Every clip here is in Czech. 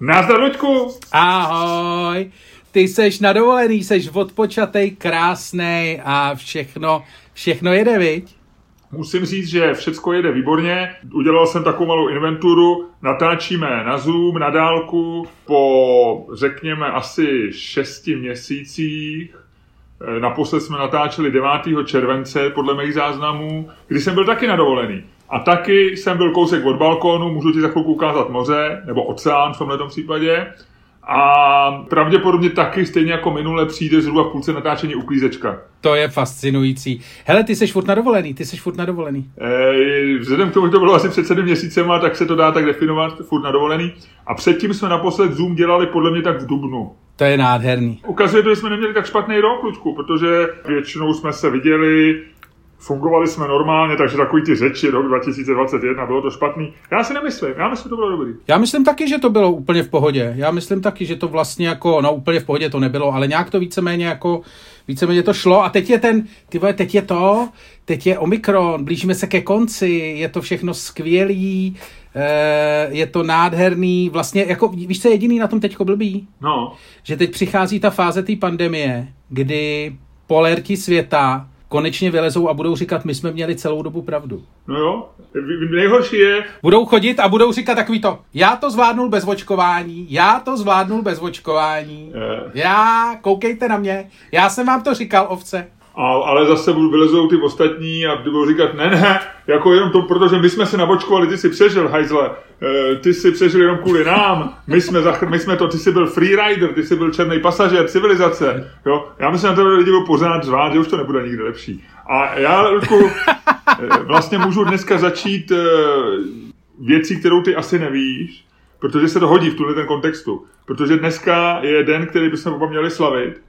Nazdar, Luďku! Ahoj! Ty seš na dovolený, seš odpočatej, krásnej a všechno, všechno jede, viď? Musím říct, že všecko jede výborně. Udělal jsem takovou malou inventuru. Natáčíme na Zoom, na dálku po, řekněme, asi šesti měsících. Eh, Naposled jsme natáčeli 9. července, podle mých záznamů, kdy jsem byl taky na dovolený. A taky jsem byl kousek od balkónu, můžu ti za chvilku ukázat moře, nebo oceán v tomhle případě. A pravděpodobně taky, stejně jako minule, přijde zhruba v půlce natáčení uklízečka. To je fascinující. Hele, ty seš furt na dovolený, ty seš furt na dovolený. E, vzhledem k tomu, že to bylo asi před sedmi měsícema, tak se to dá tak definovat, furt na dovolený. A předtím jsme naposled Zoom dělali podle mě tak v Dubnu. To je nádherný. Ukazuje to, že jsme neměli tak špatný rok, Luďku, protože většinou jsme se viděli, fungovali jsme normálně, takže takový ty řeči rok 2021, bylo to špatný. Já si nemyslím, já myslím, že to bylo dobrý. Já myslím taky, že to bylo úplně v pohodě. Já myslím taky, že to vlastně jako, no úplně v pohodě to nebylo, ale nějak to víceméně jako, víceméně to šlo a teď je ten, ty vole, teď je to, teď je Omikron, blížíme se ke konci, je to všechno skvělý, eh, je to nádherný, vlastně jako, víš, co je jediný na tom teďko blbý? No, Že teď přichází ta fáze té pandemie, kdy polerti světa konečně vylezou a budou říkat, my jsme měli celou dobu pravdu. no jo. V- Nejhorší je, Budou chodit a budou říkat takový to, já to zvládnul bez očkování, já to zvládnul bez očkování, Eh. já, koukejte na mě, já jsem vám to říkal, ovce. A, ale zase vylezou ty ostatní a budou říkat, ne, ne, jako jenom to, protože my jsme se nabočkovali, ty jsi přežil, hajzle, Eh, ty jsi přežil jenom kvůli nám, my jsme, zachr- my jsme to, ty jsi byl freerider, ty jsi byl černý pasažér civilizace, jo, já myslím, že na tebe lidi budou pořád řvát, že už to nebude nikdy lepší. A já, Ludku, eh, vlastně můžu dneska začít eh, věcí, kterou ty asi nevíš, protože se to hodí v tuhle ten kontextu. Protože dneska je den, který bychom měli slavit.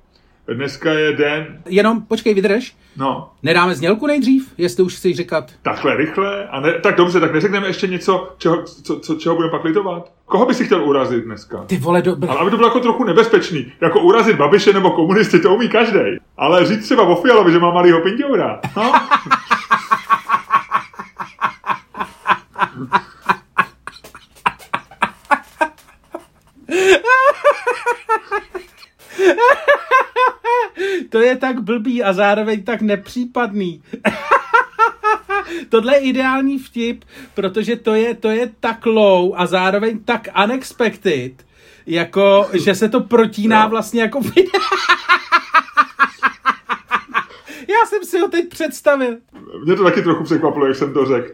Dneska je den, Jenom, počkej, vydrž, no, nedáme znělku nejdřív, jestli už chceš říkat. takhle rychle. A ne, tak dobře, tak neřekneme ještě něco, čeho, co, co, čeho budeme pak litovat? Koho by si chtěl urazit dneska? Ty vole, do... Ale aby to bylo jako trochu nebezpečný. Jako urazit Babiše nebo komunisty, to umí každý. Ale říct třeba o Fialovi, že má malýho pindoura. No? To je tak blbý a zároveň tak nepřípadný. Tohle je ideální vtip, protože to je, to je tak low a zároveň tak unexpected, jako, že se to protíná No. vlastně jako Já jsem si ho teď představil. Mě to taky trochu překvapilo, jak jsem to řekl.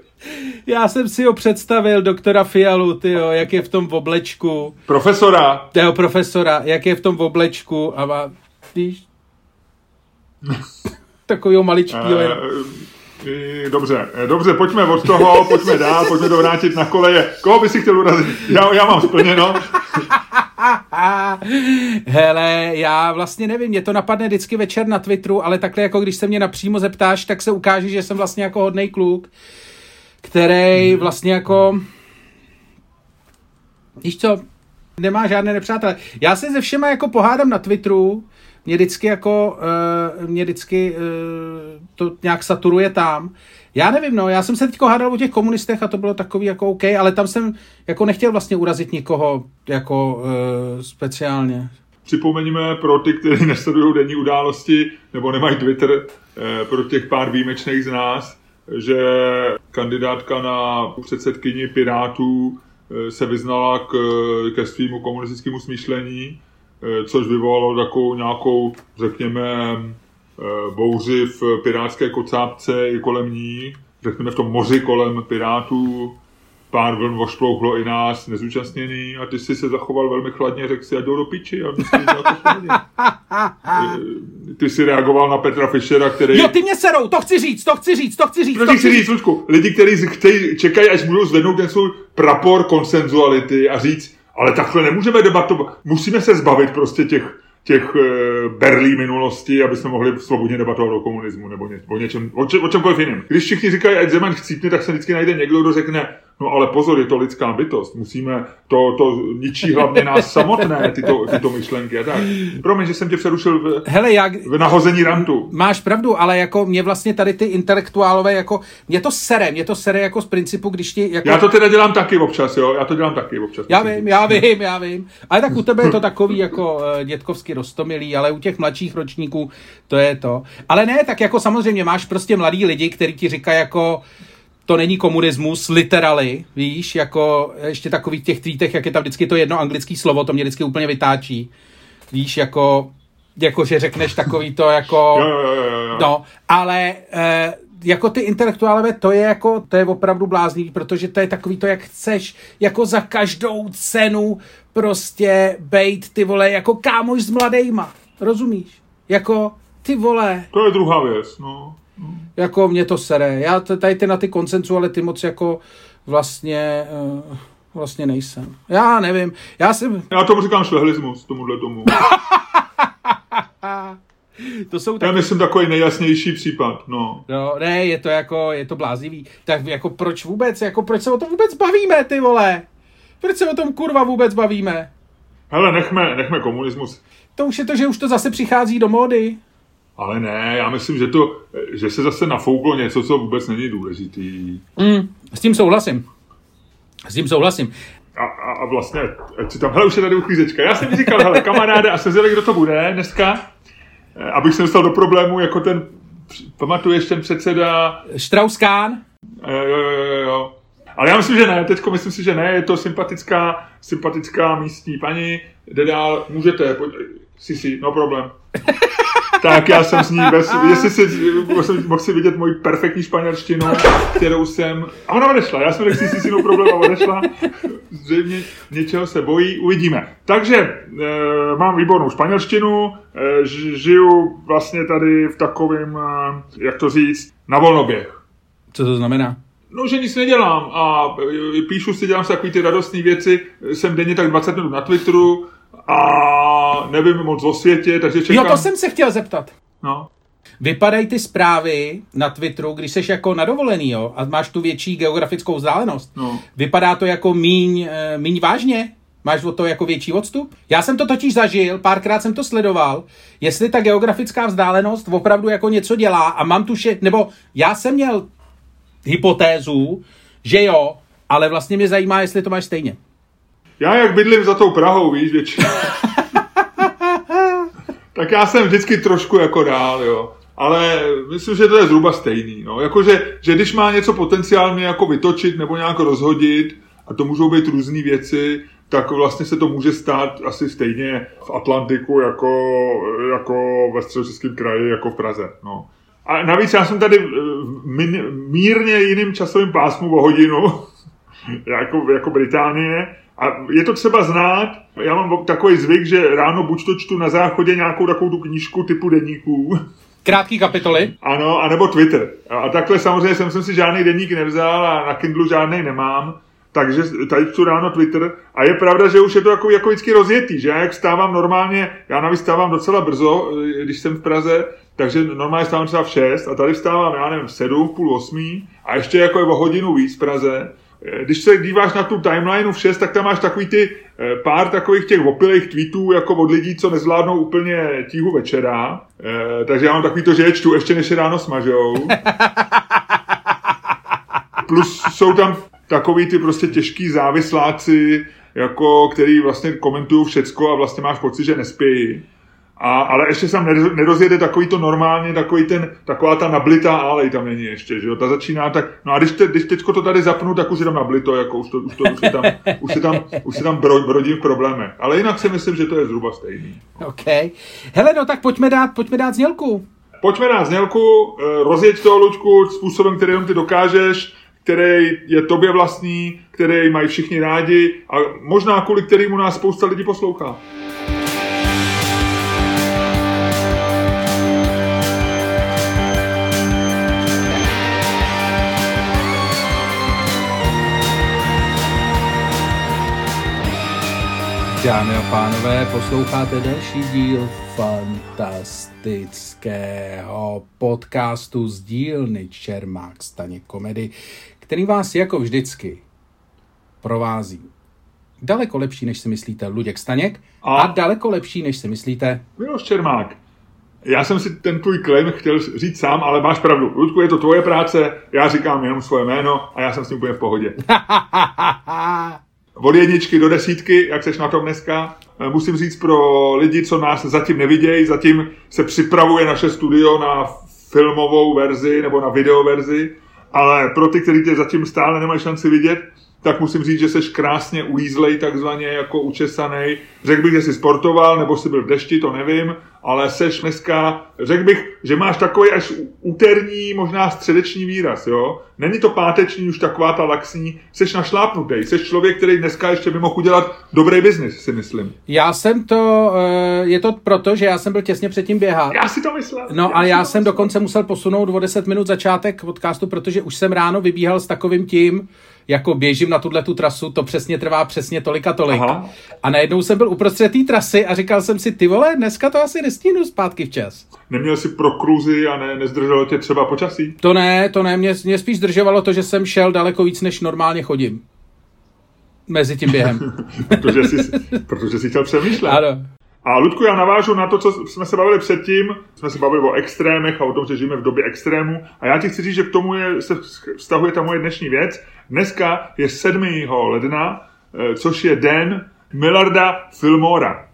Já jsem si ho představil, doktora Fialu, tyjo, jak je v tom v oblečku. Profesora, Tého profesora, jak je v tom v oblečku a má, víš, takovýho maličkýho. Eh, eh, Dobře, eh, dobře, pojďme od toho, pojďme dál, pojďme to vrátit na koleje. Koho by si chtěl urazit? Já, já mám splněno. Hele, já vlastně nevím, mě to napadne vždycky večer na Twitteru, ale takhle jako když se mě napřímo zeptáš, tak se ukáže, že jsem vlastně jako hodnej kluk, který vlastně jako, víš co, nemá žádné nepřátelé. Já se se všema jako pohádám na Twitteru, mě vždycky jako, uh, mě vždycky uh, to nějak saturuje tam. Já nevím, no, já jsem se teď hádal o těch komunistech a to bylo takový jako OK, ale tam jsem jako nechtěl vlastně urazit nikoho jako uh, speciálně. Připomeňme pro ty, kteří nesledují denní události nebo nemají Twitter, eh, pro těch pár výjimečných z nás, že kandidátka na předsedkyni Pirátů eh, se vyznala k, ke svýmu komunistickému smýšlení, eh, což vyvolalo takovou nějakou, řekněme, eh, bouři v pirátské kocápce i kolem ní, řekněme v tom moři kolem Pirátů, pár vln vošplouchlo i nás nezúčastněný a ty si se zachoval velmi chladně, řekl si, ať jdou do piči. A. Eh, ty si reagoval na Petra Fischera, který... Jo, ty mě serou, to chci říct, to chci říct, to chci říct, to Prosím chci říct. říct, lidi, kteří chtějí, čekají, až budou zvednout ten svůj prapor konsenzuality a říct, ale takhle nemůžeme debatovat, musíme se zbavit prostě těch, těch eh, berlí minulosti, aby jsme mohli svobodně debatovat o komunismu nebo ně, o něčem, o, če, o čemkoliv jiném. Když všichni říkají, ať Zeman chcípne, tak se vždycky najde někdo, kdo řekne, No ale pozor, je to lidská bytost. Musíme, to, to ničí hlavně nás samotné, tyto, tyto myšlenky. Tak. Promiň, že jsem tě přerušil v, Hele, jak, v nahození rantu. Máš pravdu, ale jako mě vlastně tady ty intelektuálové, jako, mě to sere, mě to sere jako z principu, když ti... Jako... Já to teda dělám taky občas, jo, já to dělám taky občas. Já vím, já vím, já vím. Ale tak u tebe je to takový jako uh, dětkovsky rostomilý, ale u těch mladších ročníků to je to. Ale ne, tak jako samozřejmě máš prostě mladý lidi, kteří ti říkají jako to není komunismus, literally, víš, jako ještě takových těch tweetech, jak je tam vždycky to jedno anglické slovo, to mě vždycky úplně vytáčí. Víš, jako, jako že řekneš takový to jako... Jo, jo, jo, jo. No, ale e, jako ty intelektuálové, to je jako, to je opravdu bláznivý, protože to je takový to, jak chceš, jako za každou cenu prostě bejt ty vole, jako kámoš s mladejma. Rozumíš? Jako, ty vole. To je druhá věc, no. Jako mě to sere. Já tady ty na ty koncensu, ale ty moc jako vlastně uh, vlastně nejsem. Já nevím. Já jsem... Já tomu říkám šlehlismus, tomuhle tomu. to jsou taky... Já myslím takový nejjasnější případ, no. No, ne, je to jako, je to blázivý. Tak jako proč vůbec, jako proč se o tom vůbec bavíme, ty vole? Proč se o tom kurva vůbec bavíme? Hele, nechme, nechme komunismus. To už je to, že už to zase přichází do módy. Ale ne, já myslím, že, to, že se zase nafouklo něco, co vůbec není důležitý. Mm, s tím souhlasím. S tím souhlasím. A, a, a vlastně, ať si tam, hele, už je tady uklízečka. Já jsem říkal, hele, kamaráde, a se zjeli, kdo to bude dneska, eh, abych se dostal do problému, jako ten, pamatuješ ten předseda... Strauss-Kahn? Jo, jo, jo, jo. Ale já myslím, že ne, teďko myslím si, že ne, je to sympatická, sympatická místní paní, jde dál, můžete, pojď, si si, no problém. tak já jsem s ní bez, jestli si, jsem mohl si vidět moji perfektní španělštinu, kterou jsem, a ona odešla, já jsem řekl si si no problém a odešla, zřejmě něčeho se bojí, uvidíme. Takže e, mám výbornou španělštinu, e, žiju vlastně tady v takovém, e, jak to říct, na volnoběh. Co to znamená? No, že nic nedělám a píšu si, dělám si takové ty radostné věci, jsem denně tak 20 minut na Twitteru, a nevím moc o světě, takže čekám... Jo, to jsem se chtěl zeptat. No. Vypadají ty zprávy na Twitteru, když jsi jako na dovolený, jo, a máš tu větší geografickou vzdálenost. No. Vypadá to jako míň, eh, míň vážně? Máš o to jako větší odstup? Já jsem to totiž zažil, párkrát jsem to sledoval, jestli ta geografická vzdálenost opravdu jako něco dělá a mám tu še... nebo já jsem měl hypotézu, že jo, ale vlastně mě zajímá, jestli to máš stejně. Já jak bydlím za tou Prahou, víš, většinou. tak já jsem vždycky trošku jako dál, jo. Ale myslím, že to je zhruba stejný. No. Jakože, že když má něco potenciálně jako vytočit nebo nějak rozhodit, a to můžou být různé věci, tak vlastně se to může stát asi stejně v Atlantiku jako, jako ve středočeském kraji, jako v Praze. No. A navíc já jsem tady v mírně jiným časovým pásmu o hodinu, jako, jako Británie, a je to třeba znát, já mám takový zvyk, že ráno buď to čtu na záchodě nějakou takovou tu knížku typu deníků. Krátký kapitoly. Ano, anebo Twitter. A takhle samozřejmě jsem, jsem si žádný deník nevzal a na Kindlu žádný nemám. Takže tady čtu ráno Twitter a je pravda, že už je to jako, jako vždycky rozjetý, že já jak vstávám normálně, já navíc vstávám docela brzo, když jsem v Praze, takže normálně vstávám třeba v 6 a tady vstávám, já nevím, v 7, půl 8 a ještě jako je o hodinu víc v Praze když se díváš na tu timeline v 6, tak tam máš takový ty eh, pár takových těch opilých tweetů jako od lidí, co nezvládnou úplně tíhu večera. E, takže já mám takový to, že je čtu ještě než je ráno smažou. Plus jsou tam takový ty prostě těžký závisláci, jako, který vlastně komentují všecko a vlastně máš pocit, že nespějí. A, ale ještě se nerozjede takový to normálně, takový ten, taková ta nablitá alej tam není ještě, že jo, ta začíná tak, no a když, te, když teďko to tady zapnu, tak už je tam nablito, jako už to, už to, už je tam, už je tam, už je tam bro, brodím v problémech. Ale jinak si myslím, že to je zhruba stejný. OK. Hele, no tak pojďme dát, pojďme dát znělku. Pojďme dát znělku, eh, rozjeď toho, Luďku, způsobem, který ty dokážeš, který je tobě vlastní, který mají všichni rádi a možná kvůli kterýmu nás spousta lidí poslouchá. Dámy a pánové, posloucháte další díl fantastického podcastu z dílny Čermák Staně Komedy, který vás jako vždycky provází. Daleko lepší, než si myslíte Luděk Staněk a, a daleko lepší, než si myslíte Miloš Čermák. Já jsem si ten tvůj claim chtěl říct sám, ale máš pravdu. Ludku, je to tvoje práce, já říkám jenom svoje jméno a já jsem s tím úplně v pohodě. Od jedničky do desítky, jak seš na tom dneska, eh, musím říct pro lidi, co nás zatím nevidějí, zatím se připravuje naše studio na filmovou verzi nebo na videoverzi, ale pro ty, kteří tě zatím stále nemají šanci vidět, tak musím říct, že seš krásně ujízlej, takzvaně jako učesaný. Řekl bych, že jsi sportoval, nebo jsi byl v dešti, to nevím, ale seš dneska, řekl bych, že máš takový až úterní, možná středeční výraz, jo. Není to páteční, už taková ta laxní, seš našlápnutý, seš člověk, který dneska ještě by mohl udělat dobrý biznis, si myslím. Já jsem to, eh, je to proto, že já jsem byl těsně předtím běhat. Já si to myslel. No, já ale já jsem myslel. dokonce musel posunout o 10 minut začátek podcastu, protože už jsem ráno vybíhal s takovým tím, jako běžím na tuhle tu trasu, to přesně trvá přesně tolik a tolik. Aha. A najednou jsem byl uprostřed té trasy a říkal jsem si, ty vole, dneska to asi nestínu zpátky včas. Neměl jsi pro kruzy a ne, nezdrželo tě třeba počasí? To ne, to ne, mě, mě spíš zdržovalo to, že jsem šel daleko víc, než normálně chodím. Mezi tím během. protože, jsi, protože jsi chtěl přemýšlet. ano. A Ludku, já navážu na to, co jsme se bavili předtím. Jsme se bavili o extrémech a o tom, že žijeme v době extrému. A já ti chci říct, že k tomu je, se vztahuje ta moje dnešní věc. Dneska je 7. ledna, eh, což je den Millarda Fillmora.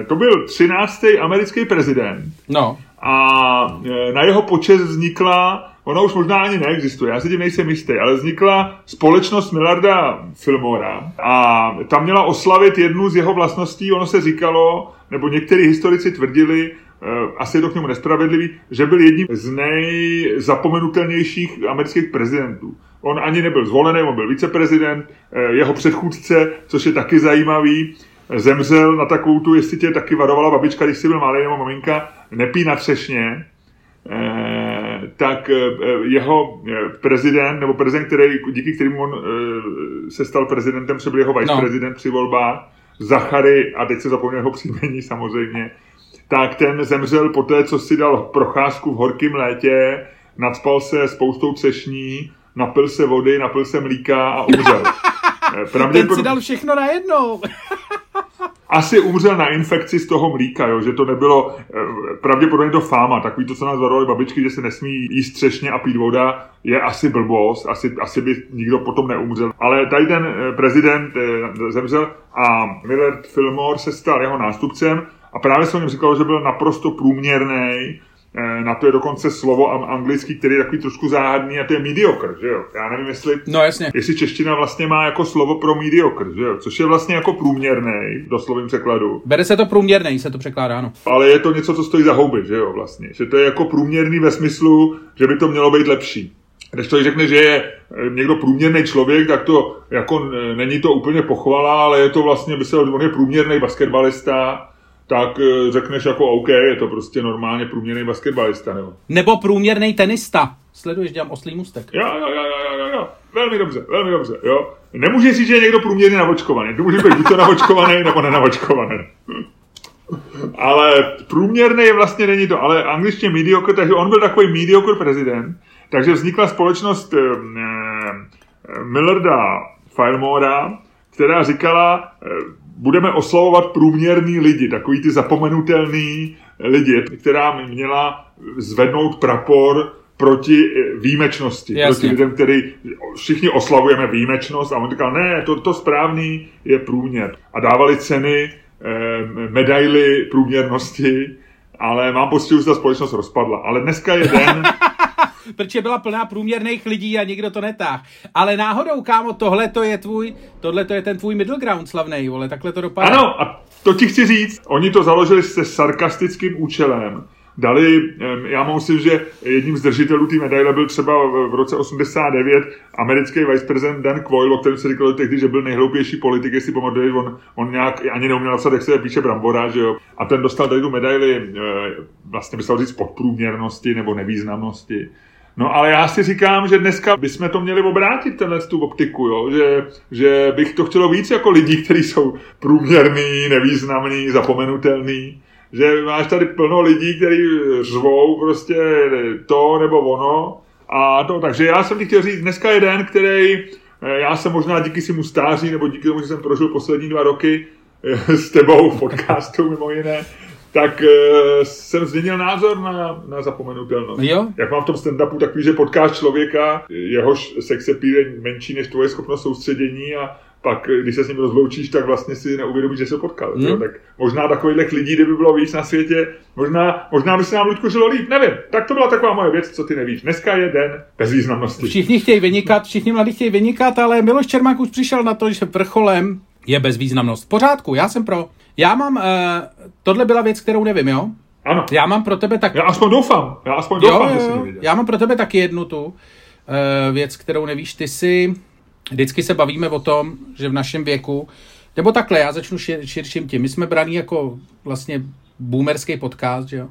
Eh, To byl 13. americký prezident No, a e, na jeho počest vznikla, ona už možná ani neexistuje, já si tím nejsem jistý, ale vznikla společnost Millarda Fillmora a tam měla oslavit jednu z jeho vlastností, ono se říkalo, nebo někteří historici tvrdili, e, asi je to k němu nespravedlivý, že byl jedním z nejzapomenutelnějších amerických prezidentů. On ani nebyl zvolený, on byl viceprezident, e, jeho předchůdce, což je taky zajímavý, zemřel na takovou tu, jestli tě taky varovala babička, když jsi byl malý nebo maminka, nepí na třešně, eh, tak eh, jeho eh, prezident, nebo prezident, který, díky kterému on se stal prezidentem, třeba byl jeho viceprezident při volbách, Zachary, a teď se zapomněl jeho příjmení samozřejmě, tak ten zemřel po té, co si dal procházku v horkém létě, nadspal se spoustou třešní, napil se vody, napil se mlíka a umřel. Eh, ten si dal všechno najednou. asi umřel na infekci z toho mlíka, jo, že to nebylo, eh, pravděpodobně to fáma, takový to, co nás varovali babičky, že se nesmí jíst třešně a pít voda, je asi blbost, asi, asi by nikdo potom neumřel. Ale tady ten eh, prezident eh, zemřel a Millard Fillmore se stal jeho nástupcem a právě se o něm říkalo, že byl naprosto průměrný, na to je dokonce slovo anglický, který je takový trošku záhadný a to je mediocre, že jo? Já nevím, jestli, No jasně. jestli čeština vlastně má jako slovo pro mediocre, že jo? Což je vlastně jako průměrný v doslovném překladu. Bere se to průměrný, se to překládá, ano. Ale je to něco, co stojí za houby, že jo, vlastně. Že to je jako průměrný ve smyslu, že by to mělo být lepší. Když to řekne, že je eh, někdo průměrný člověk, tak to jako eh, není to úplně pochvala, ale je to vlastně, by se on je průměrný basketbalista, tak eh, řekneš jako OK, je to prostě normálně průměrný basketbalista, nebo? Nebo průměrný tenista. Sleduješ, dělám oslý mustek. Jo, jo, jo, jo, jo, jo. Velmi dobře, velmi dobře, jo. Nemůžeš říct, že je někdo průměrně navočkovaný. To může být buď to navočkovaný, nebo nenavočkovaný. Ale průměrný je vlastně není to, ale angličtě mediocre, takže on byl takový mediocre prezident, takže vznikla společnost eh, eh, Millarda Fillmora, která říkala, eh, budeme oslavovat průměrný lidi, takový ty zapomenutelný lidi, která měla zvednout prapor proti eh, výjimečnosti, Jasně. proti lidem, který všichni oslavujeme výjimečnost a on říkal, ne, to, to správný je průměr. A dávali ceny, eh, medaily průměrnosti, ale mám pocit, že už ta společnost rozpadla. Ale dneska je den, Protože byla plná průměrných lidí a nikdo to netáh. Ale náhodou, kámo, tohle to je tvůj, tohle to je ten tvůj middle ground slavnej, vole, takhle to dopadá. Ano, a to ti chci říct. Oni to založili se sarkastickým účelem. Dali, já myslím, že jedním z držitelů té medaile byl třeba v roce 89 americký viceprezident Dan Quayle, o kterém se říkalo tehdy, že byl nejhloupější politik, jestli pamatuješ, on, on nějak ani neuměl napsat, jak se píše Brambora, že jo. A ten dostal tady tu medaili, eh, vlastně by se říct podprůměrnosti nebo nevýznamnosti. No ale já si říkám, že dneska bychom to měli obrátit, tenhle tu optiku, jo? Že, že bych to chtělo víc jako lidí, kteří jsou průměrný, nevýznamný, zapomenutelný. Že máš tady plno lidí, kteří řvou prostě to nebo ono. A to, takže já jsem ti chtěl říct, dneska je den, který eh, já jsem možná díky svému stáří, nebo díky tomu, že jsem prožil poslední dva roky eh, s tebou v podcastu mimo jiné, tak uh, jsem změnil názor na, na zapomenutelnost. Jo? Jak mám v tom stand-upu takový, že potkáš člověka, jehož sex je menší než tvoje schopnost soustředění a pak, když se s ním rozloučíš, tak vlastně si neuvědomíš, že se potkal. Hmm. Tak možná takových lidí, kdyby bylo víc na světě, možná, možná by se nám Luďku žilo líp, nevím. Tak to byla taková moje věc, co ty nevíš. Dneska je den bezvýznamnosti. Všichni chtějí vynikat, všichni mladí chtějí vynikat, ale Miloš Čermák už přišel na to, že vrcholem je bezvýznamnost. V pořádku, já jsem pro. Já mám, uh, tohle byla věc, kterou nevím, jo? Ano. Já mám pro tebe tak... Já aspoň doufám, já aspoň doufám, jo, jo, že Já mám pro tebe taky jednu tu uh, věc, kterou nevíš. Ty si, vždycky se bavíme o tom, že v našem věku, nebo takhle, já začnu šir, širším tím. My jsme braní jako vlastně boomerský podcast, že jo?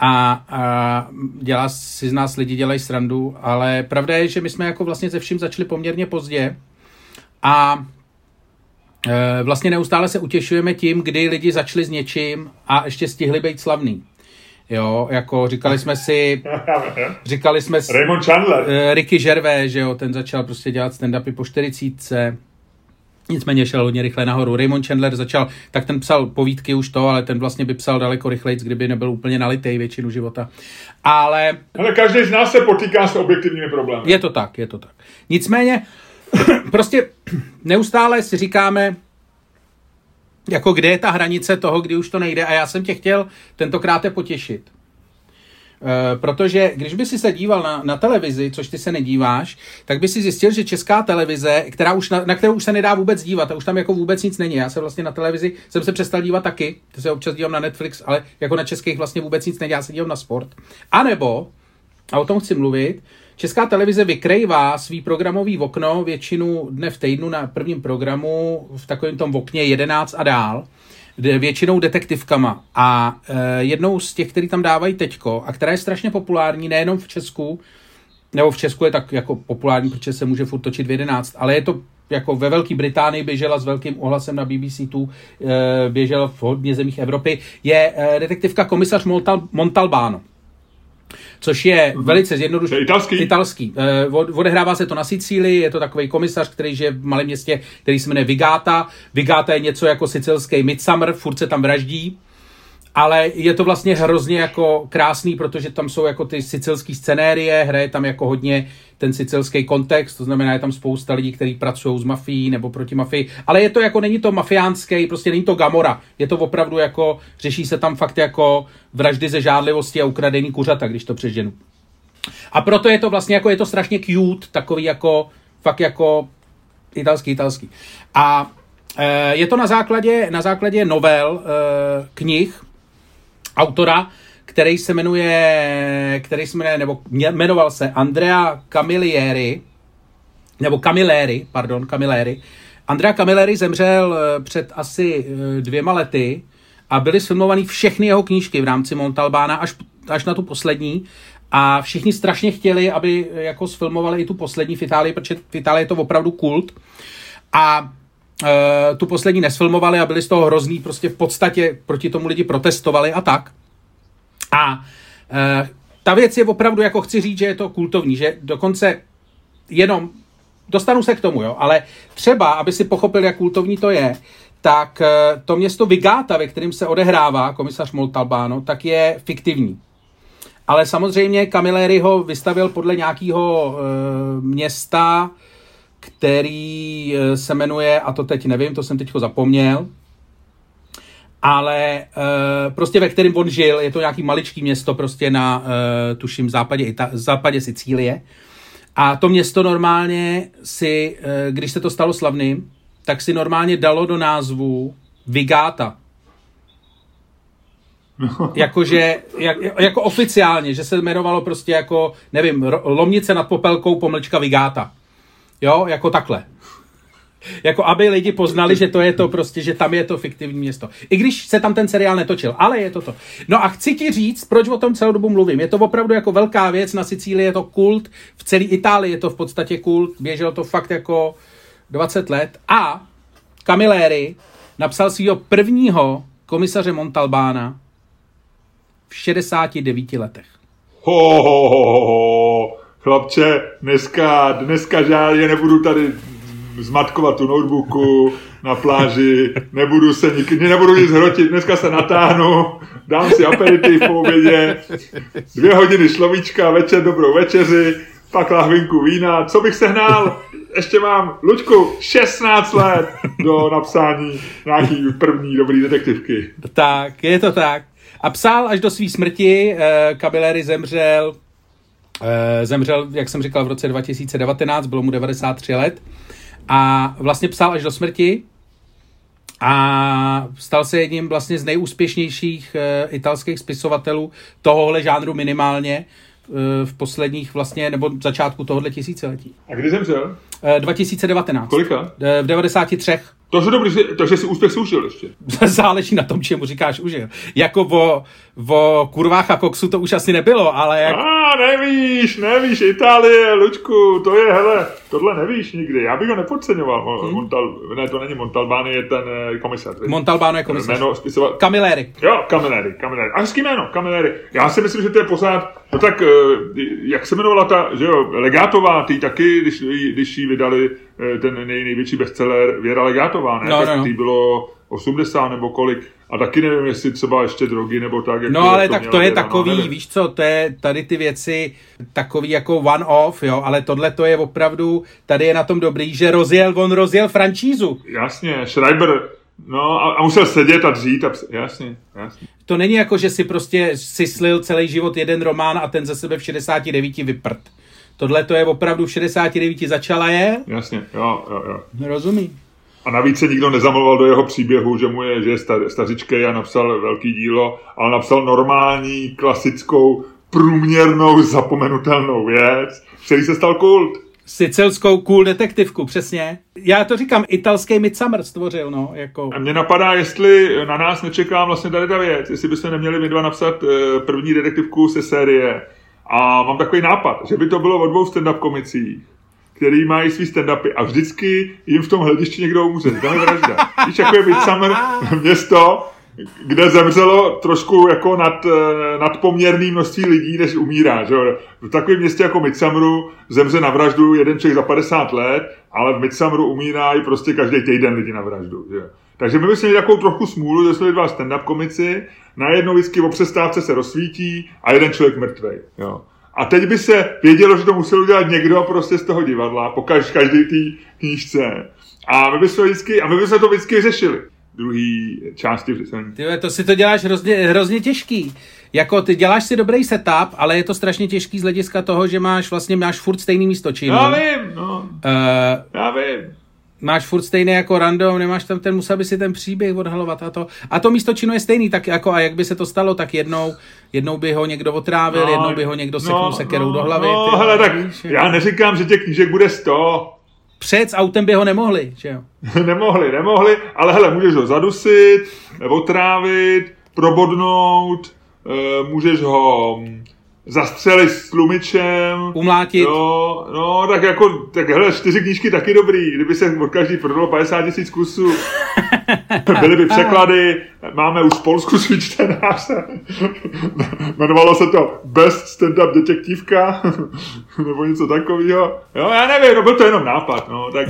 A, a dělá si z nás lidi, dělají srandu, ale pravda je, že my jsme jako vlastně ze vším začali poměrně pozdě a vlastně neustále se utěšujeme tím, kdy lidi začali s něčím a ještě stihli být slavný. Jo, jako říkali jsme si, říkali jsme si, Raymond Chandler. Uh, Ricky Gervais, že jo, ten začal prostě dělat stand-upy po 40. Nicméně šel hodně rychle nahoru. Raymond Chandler začal, tak ten psal povídky už to, ale ten vlastně by psal daleko rychleji, kdyby nebyl úplně nalitej většinu života. Ale... Ale každý z nás se potýká s objektivními problémy. Je to tak, je to tak. Nicméně, prostě neustále si říkáme, jako kde je ta hranice toho, kdy už to nejde a já jsem tě chtěl tentokrát je potěšit. E, protože když by si se díval na, na televizi, což ty se nedíváš, tak by si zjistil, že česká televize, která už na, na kterou už se nedá vůbec dívat, a už tam jako vůbec nic není. Já se vlastně na televizi jsem se přestal dívat taky, to se občas dívám na Netflix, ale jako na českých vlastně vůbec nic není, já se dívám na sport. A nebo, a o tom chci mluvit, Česká televize vykrejvá svý programový okno většinu dne v týdnu na prvním programu v takovém tom okně 11 a dál, většinou detektivkama. A e, jednou z těch, který tam dávají teďko, a která je strašně populární nejenom v Česku, nebo v Česku je tak jako populární, protože se může furt točit v 11, ale je to jako ve Velké Británii běžela s velkým ohlasem na BBC tu, e, běžela v hodně zemích Evropy, je e, detektivka komisař Montal, Montalbano což je mm-hmm. velice zjednodušený. Italský. Italský. Eh, odehrává se to na Sicílii, je to takový komisař, který žije v malém městě, který se jmenuje Vigata. Vigata je něco jako sicilský Midsummer, furt se tam vraždí ale je to vlastně hrozně jako krásný, protože tam jsou jako ty sicilské scenérie, hraje tam jako hodně ten sicilský kontext, to znamená, je tam spousta lidí, kteří pracují s mafií nebo proti mafii, ale je to jako, není to mafiánský, prostě není to Gamora, je to opravdu jako, řeší se tam fakt jako vraždy ze žádlivosti a ukradení kuřata, když to přeženu. A proto je to vlastně jako, je to strašně cute, takový jako, fakt jako italský, italský. A e, je to na základě, na základě novel, e, knih, autora, který se jmenuje, který se jmenuje, nebo jmenoval se Andrea Camilleri, nebo Camilleri, pardon, Camilleri. Andrea Camilleri zemřel eh, před asi eh, dvěma lety a byly sfilmované všechny jeho knížky v rámci Montalbána až, až na tu poslední a všichni strašně chtěli, aby eh, jako sfilmovali i tu poslední v Itálii, protože v Itálii je to opravdu kult. A e, tu poslední nesfilmovali a byli z toho hrozný, prostě v podstatě proti tomu lidi protestovali a tak. A e, ta věc je opravdu, jako chci říct, že je to kultovní, že dokonce jenom, dostanu se k tomu, jo, ale třeba, aby si pochopil, jak kultovní to je, tak e, to město Vigata, ve kterém se odehrává komisař Moltalbano, tak je fiktivní. Ale samozřejmě Camilleri ho vystavil podle nějakého e, města, který eh, se jmenuje, a to teď nevím, to jsem teď zapomněl, ale uh, prostě ve kterém on žil, je to nějaký maličký město prostě na, uh, tuším, západě, Ita- západě Sicílie. A to město normálně si, uh, když se to stalo slavným, tak si normálně dalo do názvu Vigata. Jakože, jak, jako oficiálně, že se jmenovalo prostě jako, nevím, Lomnice nad Popelkou, pomlčka Vigata. Jo, jako takhle. Jako aby lidi poznali, že to je to prostě, že tam je to fiktivní město. I když se tam ten seriál netočil, ale je to to. No a chci ti říct, proč o tom celou dobu mluvím. Je to opravdu jako velká věc, na Sicílii je to kult, v celé Itálii je to v podstatě kult, běželo to fakt jako 20 let a Camilleri napsal svého prvního komisaře Montalbána v 69 letech. Ho, ho, ho, ho. Chlapče, dneska, dneska žádně nebudu tady zmatkovat tu notebooku na pláži, nebudu se nikdy, nebudu nic hrotit, dneska se natáhnu, dám si aperitiv po obědě, dvě hodiny šlovíčka, večer dobrou večeři, pak lahvinku vína, co bych sehnal? Ještě mám, Luďku, 16 let do napsání nějaký první dobrý detektivky. Tak, je to tak. A psal až do své smrti, Kabilery zemřel, eh, zemřel, jak jsem říkal, v roce 2019, bylo mu 93 let. A vlastně psal až do smrti a stal se jedním vlastně z nejúspěšnějších uh, italských spisovatelů tohohle žánru minimálně uh, v posledních vlastně, nebo začátku tohohle tisíciletí. A kdy zemřel? Uh, 2019. Kolika? V 93. To je dobrý, takže si úspěch soužil ještě. Záleží na tom, čemu říkáš užil. Jako o, o kurvách a koksu to už asi nebylo, ale jak... A nevíš, nevíš, Itálie, Lučku, to je, hele, tohle nevíš nikdy. Já bych ho nepodceňoval. Hmm. Montal, ne, to není Montalbán, je ten eh, komisař. Montalbán je komisař. Jméno spisovat. Camilleri. Jo, Camilleri, Camilleri. A hezký jméno, Camilleri. Já si myslím, že to je pořád, no tak, eh, jak se jmenovala ta, že jo, Legátová, ty taky, když, když jí vydali eh, ten nej, největší bestseller Věra Legátová, ne? No, tak no. tý bylo 80 nebo kolik. A taky nevím, jestli třeba ještě drogy nebo tak. Jak No to, ale jak tak to je Věra, takový, no, nevím. víš co, to je tady ty věci takový jako one-off, jo, ale tohle to je opravdu, tady je na tom dobrý, že rozjel, on rozjel franšízu. Jasně, Schreiber, no a, a musel sedět a dřít a jasně, jasně. To není jako, že si prostě si slil celý život jeden román a ten ze sebe v 69 vyprt. Tohle to je opravdu v 69 začala je, Jasně, jo, jo, jo. rozumí. A navíc se nikdo nezamloval do jeho příběhu, že mu je, že je star, stařičkej a napsal velký dílo, ale napsal normální, klasickou, průměrnou, zapomenutelnou věc, který se stal kult. Sicilskou cool detektivku, přesně. Já to říkám, italský Midsummer stvořil, no, jako... A mě napadá, jestli na nás nečeká vlastně tady ta věc, jestli bychom neměli my dva napsat eh, první detektivku se série. A mám takový nápad, že by to bylo o dvou stand-up komicích, který mají svý stand-upy a vždycky jim v tom hledišti někdo umře. Tam je vražda. Víš, jako je Midsummer město, kde zemřelo trošku jako nad, eh, nadpoměrný množství lidí, než umírá. Že? V takovém městě jako Midsummeru zemře na vraždu jeden člověk za 50 let, ale v Midsummeru umírají prostě každý týden lidi na vraždu. Že? Takže my bychom měli takovou trochu smůlu, že jsme dva stand-up komici, najednou vždycky o přestávce se rozsvítí a jeden člověk mrtvej. Jo. A teď by se vědělo, že to musel udělat někdo prostě z toho divadla, po kaž- každý té knížce. A my bychom vždycky, a my bychom to vždycky řešili. Druhý části představení. Ty to si to děláš hrozně, hrozně těžký. Jako ty děláš si dobrý setup, ale je to strašně těžký z hlediska toho, že máš vlastně máš furt stejný místo činu. Já vím, no, Uh, já vím. Máš furt stejný jako random, nemáš tam ten, musel by si ten příběh odhalovat a to. A to místo činu je stejný, tak jako a jak by se to stalo, tak jednou, jednou by ho někdo otrávil, no, jednou by ho někdo seknul sekerou do hlavy. No, ty, hele, tak víš, já neříkám, že těch knížek bude 100. Před s autem by ho nemohli, že jo? nemohli, nemohli, ale hele, můžeš ho zadusit, otrávit, probodnout, eh, můžeš ho hm, zastřelit s tlumičem. Umlátit. Jo, no, tak jako, tak hele, čtyři knížky taky dobrý, kdyby se od každý prodalo 50 tisíc kusů. Byly by překlady, máme už v Polsku svůj čtenáře. Jmenovalo se to Best Stand-Up detektivka, nebo něco takového. Jo, já nevím, no byl to jenom nápad, no, tak.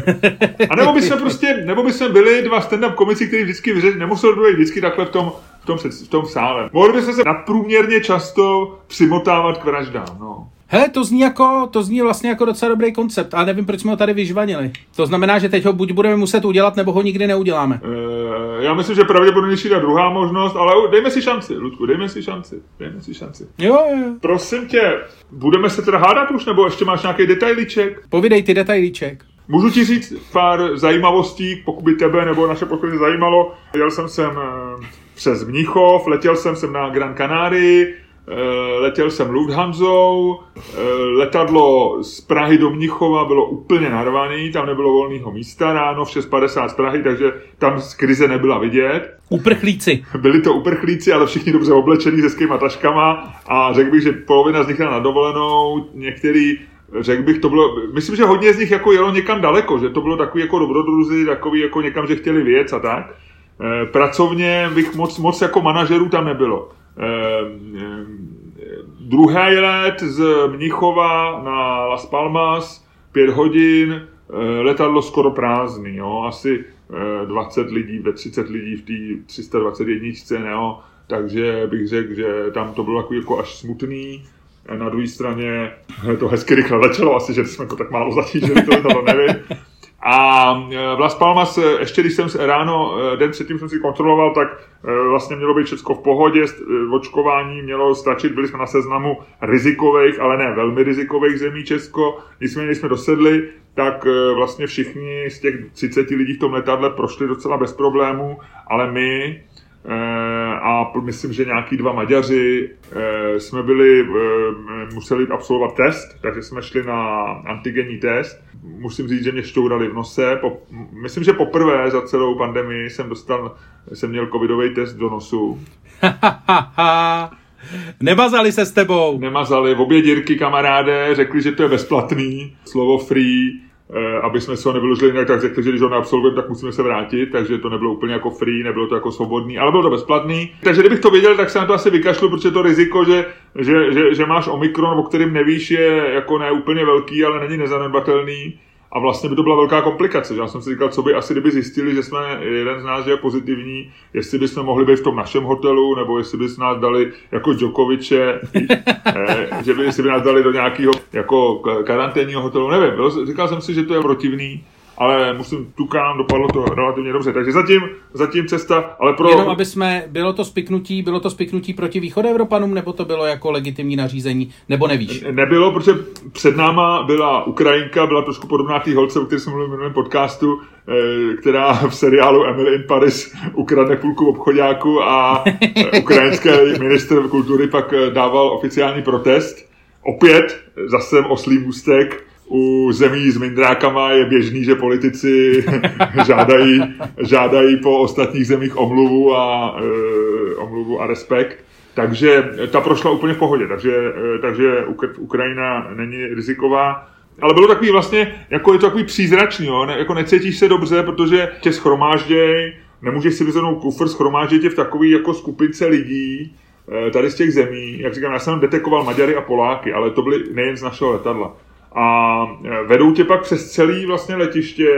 A nebo by jsme prostě, nebo by jsme byli dva stand-up komici, který vždycky vyřešili, nemusel by být vždycky takhle v tom, v tom, v tom sále. Mohli bychom se nadprůměrně často přimotávat k vraždám, no. Hele, to zní jako, to zní vlastně jako docela dobrý koncept, ale nevím, proč jsme ho tady vyžvanili. To znamená, že teď ho buď budeme muset udělat, nebo ho nikdy neuděláme. Eh, Já myslím, že pravděpodobnější ta druhá možnost, ale dejme si šanci, Ludku, dejme si šanci, dejme si šanci. Jo, jo. Prosím tě, budeme se teda hádat už, nebo ještě máš nějaký detailíček? Povídej ty detailíček. Můžu ti říct pár zajímavostí, pokud by tebe nebo naše posluchače zajímalo. Jel jsem sem eh, přes Mnichov, letěl jsem sem na Gran Canarii, eh, letěl jsem Lufthansou, eh, letadlo z Prahy do Mnichova bylo úplně narvaný, tam nebylo volného místa ráno v 6.50 z Prahy, takže tam z krize nebyla vidět. Uprchlíci. Byli to uprchlíci, ale všichni dobře oblečení se skýma taškama a řekl bych, že polovina z nich na dovolenou, některý Řekl bych, to bylo, myslím, že hodně z nich jako jelo někam daleko, že to bylo takový jako dobrodruzi, takový jako někam, že chtěli věc a tak. E, pracovně bych moc, moc jako manažerů tam nebylo. E, e, druhý let z Mnichova na Las Palmas, pět hodin, eh, letadlo skoro prázdný, jo, asi 20 lidí, ve 30 lidí v té 321, jo, takže bych řekl, že tam to bylo takový jako až smutný. Na druhé straně to hezky rychle začalo, asi, že jsme to tak málo zatížili, to, to nevím. A v Las Palmas, ještě když jsem ráno, den předtím jsem si kontroloval, tak vlastně mělo být všechno v pohodě, očkování mělo stačit, byli jsme na seznamu rizikových, ale ne velmi rizikových zemí Česko, nicméně jsme dosedli, tak vlastně všichni z těch 30 lidí v tom letadle prošli docela bez problémů, ale my, a myslím, že nějaký dva Maďaři jsme byli, museli absolvovat test, takže jsme šli na antigenní test. Musím říct, že mě šťourali v nose. Po, myslím, že poprvé za celou pandemii jsem dostal, jsem měl covidový test do nosu. Nemazali se s tebou. Nemazali. V obě dírky kamaráde řekli, že to je bezplatný. Slovo free Eh, aby jsme se ho nevyložili jinak, tak řekli, že když ho neabsolvujeme, tak musíme se vrátit, takže to nebylo úplně jako free, nebylo to jako svobodný, ale bylo to bezplatný. Takže kdybych to věděl, tak se na to asi vykašlu, protože to riziko, že, že, že, že máš Omikron, o kterým nevíš, je jako ne úplně velký, ale není nezanedbatelný a vlastně by to byla velká komplikace. Já jsem si říkal, co by asi kdyby zjistili, že jsme jeden z nás je pozitivní, jestli bychom mohli být v tom našem hotelu, nebo jestli by nás dali jako Djokoviče, eh, že by, jestli by nás dali do nějakého jako karanténního hotelu, nevím. Bylo, říkal jsem si, že to je protivný, ale musím, tukám, dopadlo to relativně dobře. Takže zatím, zatím cesta, ale pro... Jenom aby jsme, bylo to spiknutí, bylo to spiknutí proti východoevropanům, nebo to bylo jako legitimní nařízení, nebo nevíš? Nebylo, protože před náma byla Ukrajinka, byla trošku podobná té holce, o které jsme mluvili v minulém podcastu, eh, která v seriálu Emily in Paris ukradne půlku obchodáku a eh, ukrajinský minister kultury pak eh, dával oficiální protest. Opět zase oslý můstek, u zemí s mindrákama je běžný, že politici žádají, žádají po ostatních zemích omluvu a, e, omluvu a respekt. Takže ta prošla úplně v pohodě, takže, e, takže Ukrajina není riziková. Ale bylo takový vlastně, jako je to takový přízračný, jo? Ne, jako necítíš se dobře, protože tě schromážděj, nemůžeš si vyzvednout kufr, schromážděj tě v takové jako skupince lidí, e, tady z těch zemí, jak říkám, já jsem detekoval Maďary a Poláky, ale to byly nejen z našeho letadla a e, vedou tě pak přes celý vlastně letiště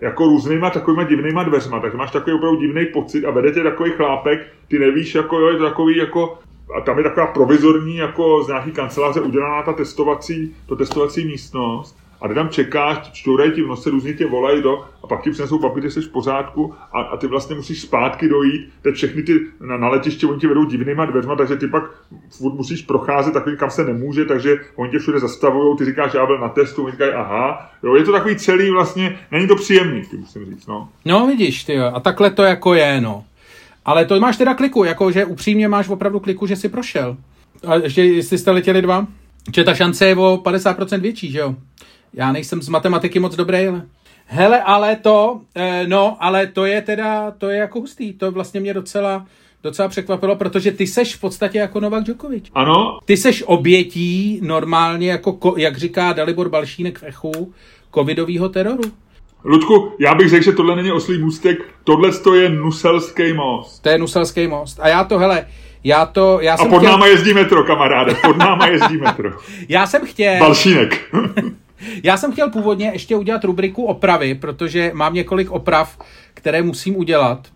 jako různýma takovýma divnýma dveřma, takže máš takový opravdu divný pocit a vede tě takový chlápek, ty nevíš, jako jo, je to takový jako a tam je taková provizorní, jako z nějaký kanceláře udělaná ta testovací, to testovací místnost a ty tam čekáš, čtourají ti v nose, různě tě volají do a pak ti přinesou papíry, jsi v pořádku a, a, ty vlastně musíš zpátky dojít, teď všechny ty na, na letiště, oni ti vedou divnýma dveřma, takže ty pak furt musíš procházet takovým, kam se nemůže, takže oni tě všude zastavují, ty říkáš, já byl na testu, oni říkají, aha, jo, je to takový celý vlastně, není to příjemný, ty musím říct, no. No vidíš, ty jo, a takhle to jako je, no. Ale to máš teda kliku, jako že upřímně máš opravdu kliku, že jsi prošel. A ještě, jestli jste letěli dva, že ta šance je o 50% větší, že jo? Já nejsem z matematiky moc dobrý, ale... Hele, ale to, eh, no, ale to je teda, to je jako hustý. To vlastně mě docela, docela překvapilo, protože ty seš v podstatě jako Novak Djokovic. Ano. Ty seš obětí normálně, jako, jak říká Dalibor Balšínek v Echu, covidového teroru. Ludku, já bych řekl, že tohle není oslý můstek, tohle je Nuselský most. To je Nuselský most. A já to, hele, já to, já A jsem pod chtěl... náma jezdí metro, kamaráde, pod náma jezdí metro. já jsem chtěl... Balšínek. Já jsem chtěl původně ještě udělat rubriku opravy, protože mám několik oprav, které musím udělat.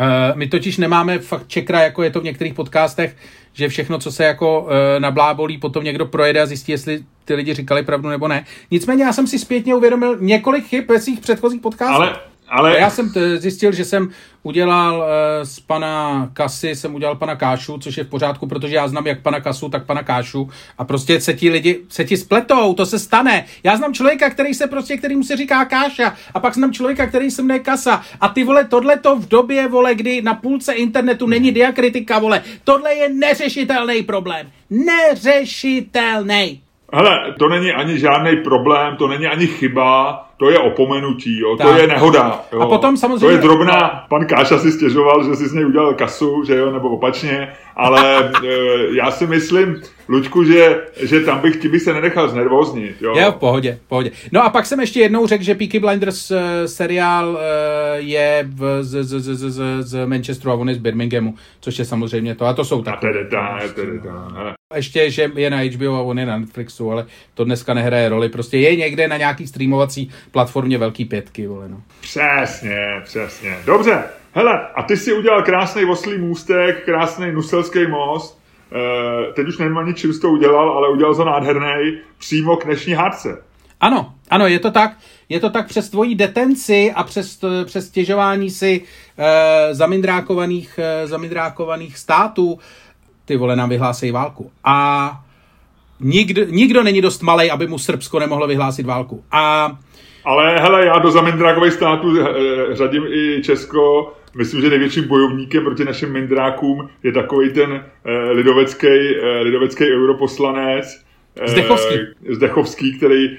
Uh, my totiž nemáme fakt čekra, jako je to v některých podcastech, že všechno, co se jako uh, nablábolí, potom někdo projede a zjistí, jestli ty lidi říkali pravdu nebo ne. Nicméně já jsem si zpětně uvědomil několik chyb ve svých předchozích podcastech. Ale ale... Já jsem zjistil, že jsem udělal uh, z pana Kasy, jsem udělal pana Kášu, což je v pořádku, protože já znám jak pana Kasu, tak pana Kášu a prostě se ti lidi, se ti spletou, to se stane. Já znám člověka, který se prostě, který mu se říká Káša a pak znám člověka, který se jmenuje Kasa a ty vole, tohle to v době, vole, kdy na půlce internetu není diakritika, vole, tohle je neřešitelný problém. Neřešitelný. Hele, to není ani žádný problém, to není ani chyba, to je opomenutí, jo, to je nehoda. Jo. A potom samozřejmě... To je drobná, pan Káša si stěžoval, že si z něj udělal kasu, že jo, nebo opačně, ale e, já si myslím, Luďku, že, že tam bych ti by se nenechal znervoznit. Jo. Je v pohodě, v pohodě. No a pak jsem ještě jednou řekl, že Peaky Blinders uh, seriál uh, je v, z, z, z, z, z, z Manchesteru a on je z Birminghamu, což je samozřejmě to. A to jsou takové. A tedy, ta, tedy, ta. ještě, že je na HBO a on je na Netflixu, ale to dneska nehraje roli. Prostě je někde na nějaký streamovací platformě velký pětky, vole, no. Přesně, přesně. Dobře, hele, a ty si udělal krásný oslý můstek, krásný nuselský most. E, teď už nevím ani čím jsi to udělal, ale udělal to nádherný přímo k dnešní hádce. Ano, ano, je to tak. Je to tak přes tvoji detenci a přes, přes stěžování si e, zamindrákovaných, e, zamindrákovaných států ty vole nám vyhlásí válku. A nikdo, nikdo není dost malý, aby mu Srbsko nemohlo vyhlásit válku. A ale hele, já do zamindrákových států eh, řadím i Česko. Myslím, že největším bojovníkem proti našim mindrákům je takový ten eh, lidovecký, eh, lidovecký europoslanec, Zdechovský. Zdechovský, který,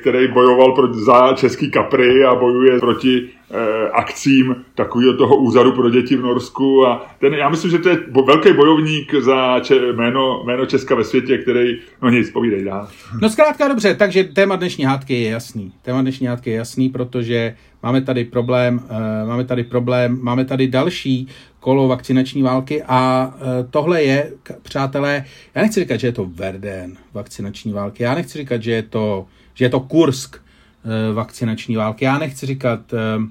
který bojoval pro, za český kapry a bojuje proti Eh, akcím takového toho úřadu pro děti v Norsku a ten, já myslím, že to je velký bojovník za če, jméno, jméno Česka ve světě, který, no nic, povídej dál. No zkrátka dobře, takže téma dnešní hádky je jasný. Téma dnešní hádky je jasný, protože máme tady problém, máme tady problém, máme tady další kolo vakcinační války a uh, tohle je, přátelé, já nechci říkat, že je to Verden vakcinační války, já nechci říkat, že je to, že je to Kursk uh, vakcinační války, já nechci říkat uh,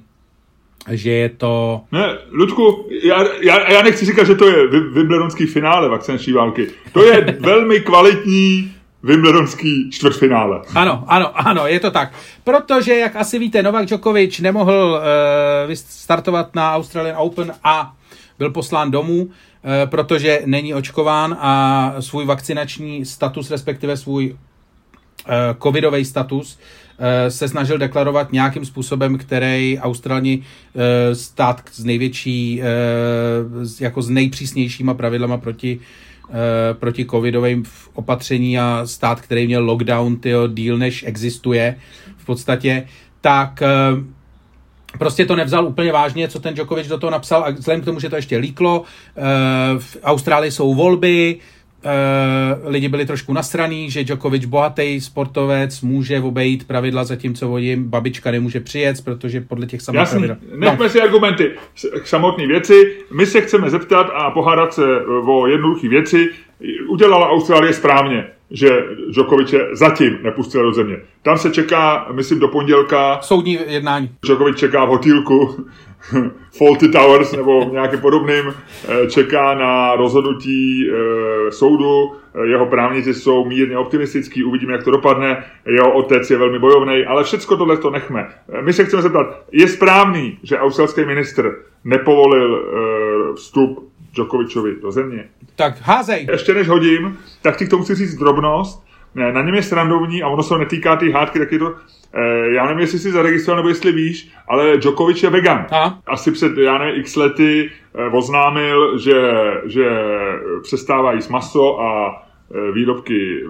že je to... Ne, Ludku, já, já, já nechci říkat, že to je Wimbledonský finále vakcinační války. To je velmi kvalitní Wimbledonský čtvrtfinále. Ano, ano, ano, je to tak. Protože, jak asi víte, Novak Djokovic nemohl uh, startovat na Australian Open a byl poslán domů, uh, protože není očkován a svůj vakcinační status, respektive svůj uh, covidový status Eh, se snažil deklarovat nějakým způsobem, který Australani eh, stát s největší, eh, jako s nejpřísnějšíma pravidlama proti proti covidovým opatření a stát, který měl lockdown, tyjo, díl než existuje v podstatě, tak prostě to nevzal úplně vážně, co ten Djokovic do toho napsal a vzhledem k tomu, že to ještě líklo, v Austrálii jsou volby, Uh, lidi byli trošku nasraný, že Djokovic, bohatý sportovec, může obejít pravidla, zatímco jim babička nemůže přijet, protože podle těch samých Jasný. pravidel. Nechme no. si argumenty k samotné věci. My se chceme zeptat a pohádat se o jednoduché věci. Udělala Austrálie správně, že Djokoviče zatím nepustil do země. Tam se čeká, myslím, do pondělka... Soudní jednání. Djokovic čeká v hotýlku Faulty Towers nebo nějakým podobným, eh, čeká na rozhodnutí eh, soudu. Eh, jeho právníci jsou mírně optimistický, uvidíme, jak to dopadne. Jeho otec je velmi bojovný, ale všechno tohle to nechme. My se chceme zeptat, je správný, že australský ministr nepovolil vstup Djokovičovi do země? Tak házej. Ještě než hodím, tak ti k tomu chci říct drobnost. Na něm je srandovní a ono se netýká ty hádky, tak je to Eh, já nevím, jestli jsi zaregistroval nebo jestli víš, ale Djokovic je vegan. A? Asi před, já nevím, x lety eh, oznámil, že, že přestává jíst maso a eh, výrobky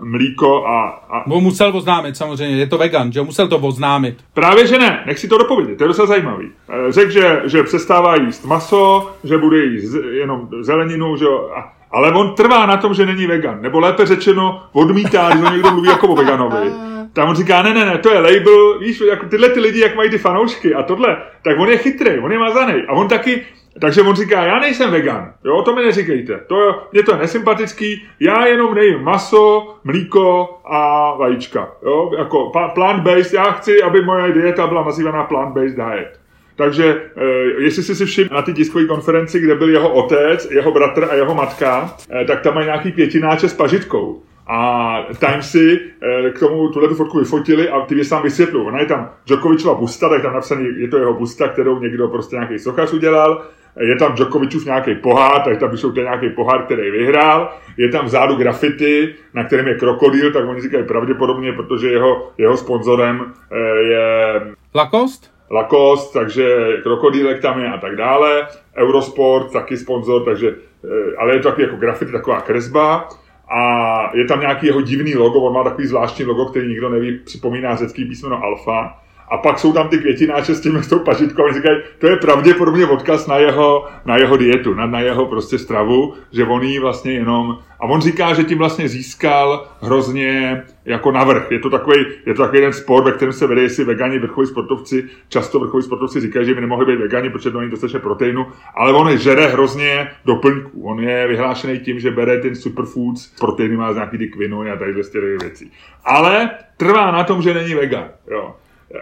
mlíko a... a... Bo musel oznámit samozřejmě, je to vegan, že musel to oznámit. Právě, že ne, nech si to dopovědět, to je docela zajímavý. Řekl, že, že přestává jíst maso, že bude jíst jenom zeleninu, že a, ale on trvá na tom, že není vegan, nebo lépe řečeno odmítá, když někdo mluví jako o veganovi tam on říká, ne, ne, ne, to je label, víš, jako tyhle ty lidi, jak mají ty fanoušky a tohle, tak on je chytrý, on je mazaný. A on taky, takže on říká, já nejsem vegan, jo, to mi neříkejte, to, mě to je nesympatický, já jenom nejím maso, mlíko a vajíčka, jo, jako plant-based, já chci, aby moje dieta byla nazývaná plant-based diet. Takže eh, jestli jsi si všiml na té tiskové konferenci, kde byl jeho otec, jeho bratr a jeho matka, eh, tak tam mají nějaký pětináče s pažitkou. A Timesy eh, k tomu tuhle tu fotku vyfotili a ty tam vysvětlují. Ona je tam Djokovicova busta, tak tam napsaný, je to jeho busta, kterou někdo prostě nějaký sochař udělal. Je tam Djokovicův nějaký pohár, tak tam to je nějaký pohár, který vyhrál. Je tam vzadu grafity, na kterém je krokodýl, tak oni říkají pravděpodobně, protože jeho, jeho sponzorem eh, je... Lacoste? Lacoste, takže krokodýlek tam je a tak dále. Eurosport, taky sponzor, takže, eh, ale je to taky jako grafity, taková kresba a je tam nějaký jeho divný logo, on má takový zvláštní logo, který nikdo neví, připomíná řecký písmeno alfa A pak jsou tam ty květináče s tím s tou pažitkou a říkají, to je pravděpodobně odkaz na jeho, na jeho dietu, na, na jeho prostě stravu, že on jí vlastně jenom... A on říká, že tím vlastně získal hrozně jako navrh. Je to takový, je to takový jeden sport, ve kterém se vede, jestli vegani, vrchoví sportovci, často vrchoví sportovci říkají, že by nemohli být vegani, protože to není dostatečně proteinu, ale on žere hrozně doplňků. On je vyhlášený tím, že bere ten superfoods, proteiny má z nějaký ty kvinoy a tady věcí. Ale trvá na tom, že není vegan. Jo.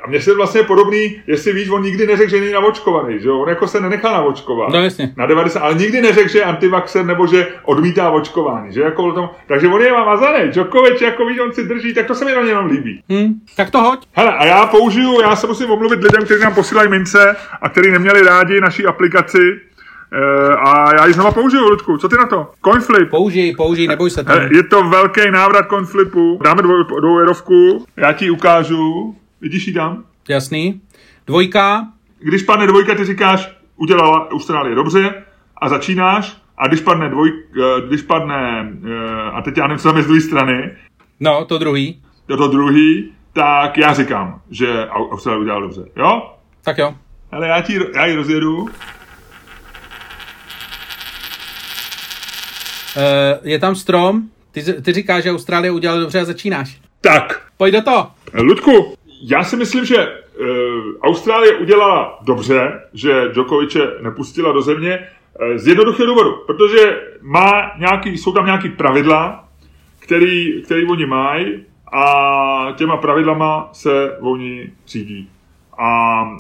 A mně se vlastně podobný, jestli víš, on nikdy neřekl, že není navočkovaný, že jo? On jako se nenechal navočkovat. No jasně. Na 90, ale nikdy neřekl, že je antivaxer nebo že odmítá očkování, že jako tom, takže on je mazaný, Djokovic, jako víš, on si drží, tak to se mi na něm líbí. Hmm, tak to hoď. Hele, a já použiju, já se musím omluvit lidem, kteří nám posílají mince a kteří neměli rádi naší aplikaci, Uh, a já ji znova použiju, Ludku. Co ty na to? Coinflip. Použij, použij, neboj se to. Je to velký návrat coinflipu. Dáme dvou, dvou jerovku. Já ti ukážu. Vidíš ji tam? Jasný. Dvojka. Když padne dvojka, ty říkáš, udělala Austrálie dobře a začínáš. A když padne dvoj, eh, když padne, eh, a teď já nevím, co tam je z druhé strany. No, to druhý. To, to druhý, tak já říkám, že Austrálie udělala dobře. Jo? Tak jo. Ale já, ti, já ji rozjedu. Uh, je tam strom, ty, ty říkáš, že Austrálie udělala dobře a začínáš. Tak. Pojď do toho. Ludku, já si myslím, že uh, Austrálie udělala dobře, že Djokoviče nepustila do země uh, z jednoduchého důvodu, protože má nějaký, jsou tam nějaký pravidla, který, který oni mají a těma pravidlama se oni řídí. A uh,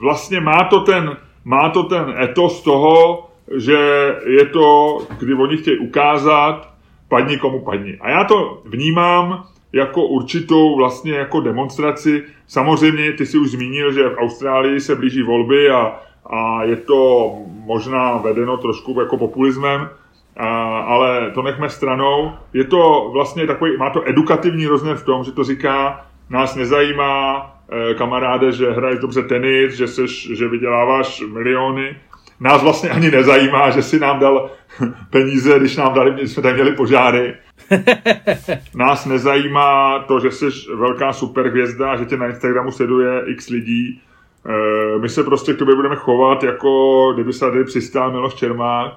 vlastně má to ten, má to ten etos toho, že je to, kdy oni chtějí ukázat, padni komu padni. A já to vnímám jako určitou vlastně jako demonstraci. Samozřejmě ty si už zmínil, že v Austrálii se blíží volby a, a je to možná vedeno trošku jako populismem, a, ale to nechme stranou. Je to vlastně takový, má to edukativní rozměr v tom, že to říká, nás nezajímá, eh, kamaráde, že hraješ dobře tenis, že, seš, že vyděláváš miliony, nás vlastně ani nezajímá, že si nám dal peníze, když nám dali, když jsme tady měli požáry. Nás nezajímá to, že jsi velká superhvězda, že tě na Instagramu sleduje x lidí. E, my se prostě k tobě budeme chovat, jako kdyby se tady přistál Miloš Čermák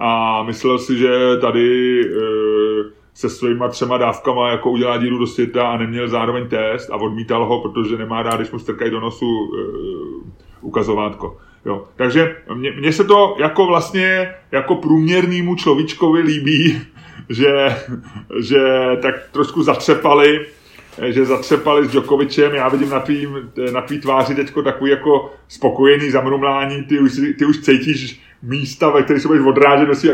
a myslel si, že tady e, se svýma třema dávkama jako udělá díru do světa a neměl zároveň test a odmítal ho, protože nemá rád, když mu strkají do nosu e, ukazovátko. Jo. Takže mně se to jako vlastně jako průměrnému človíčkovi líbí, že, že tak trošku zatřepali, že zatřepali s Djokovicem. Já vidím na tvý, na tvý tváři teď takový jako spokojený zamrumlání. Ty už, ty už cítíš místa, ve kterých se budeš odrážet do své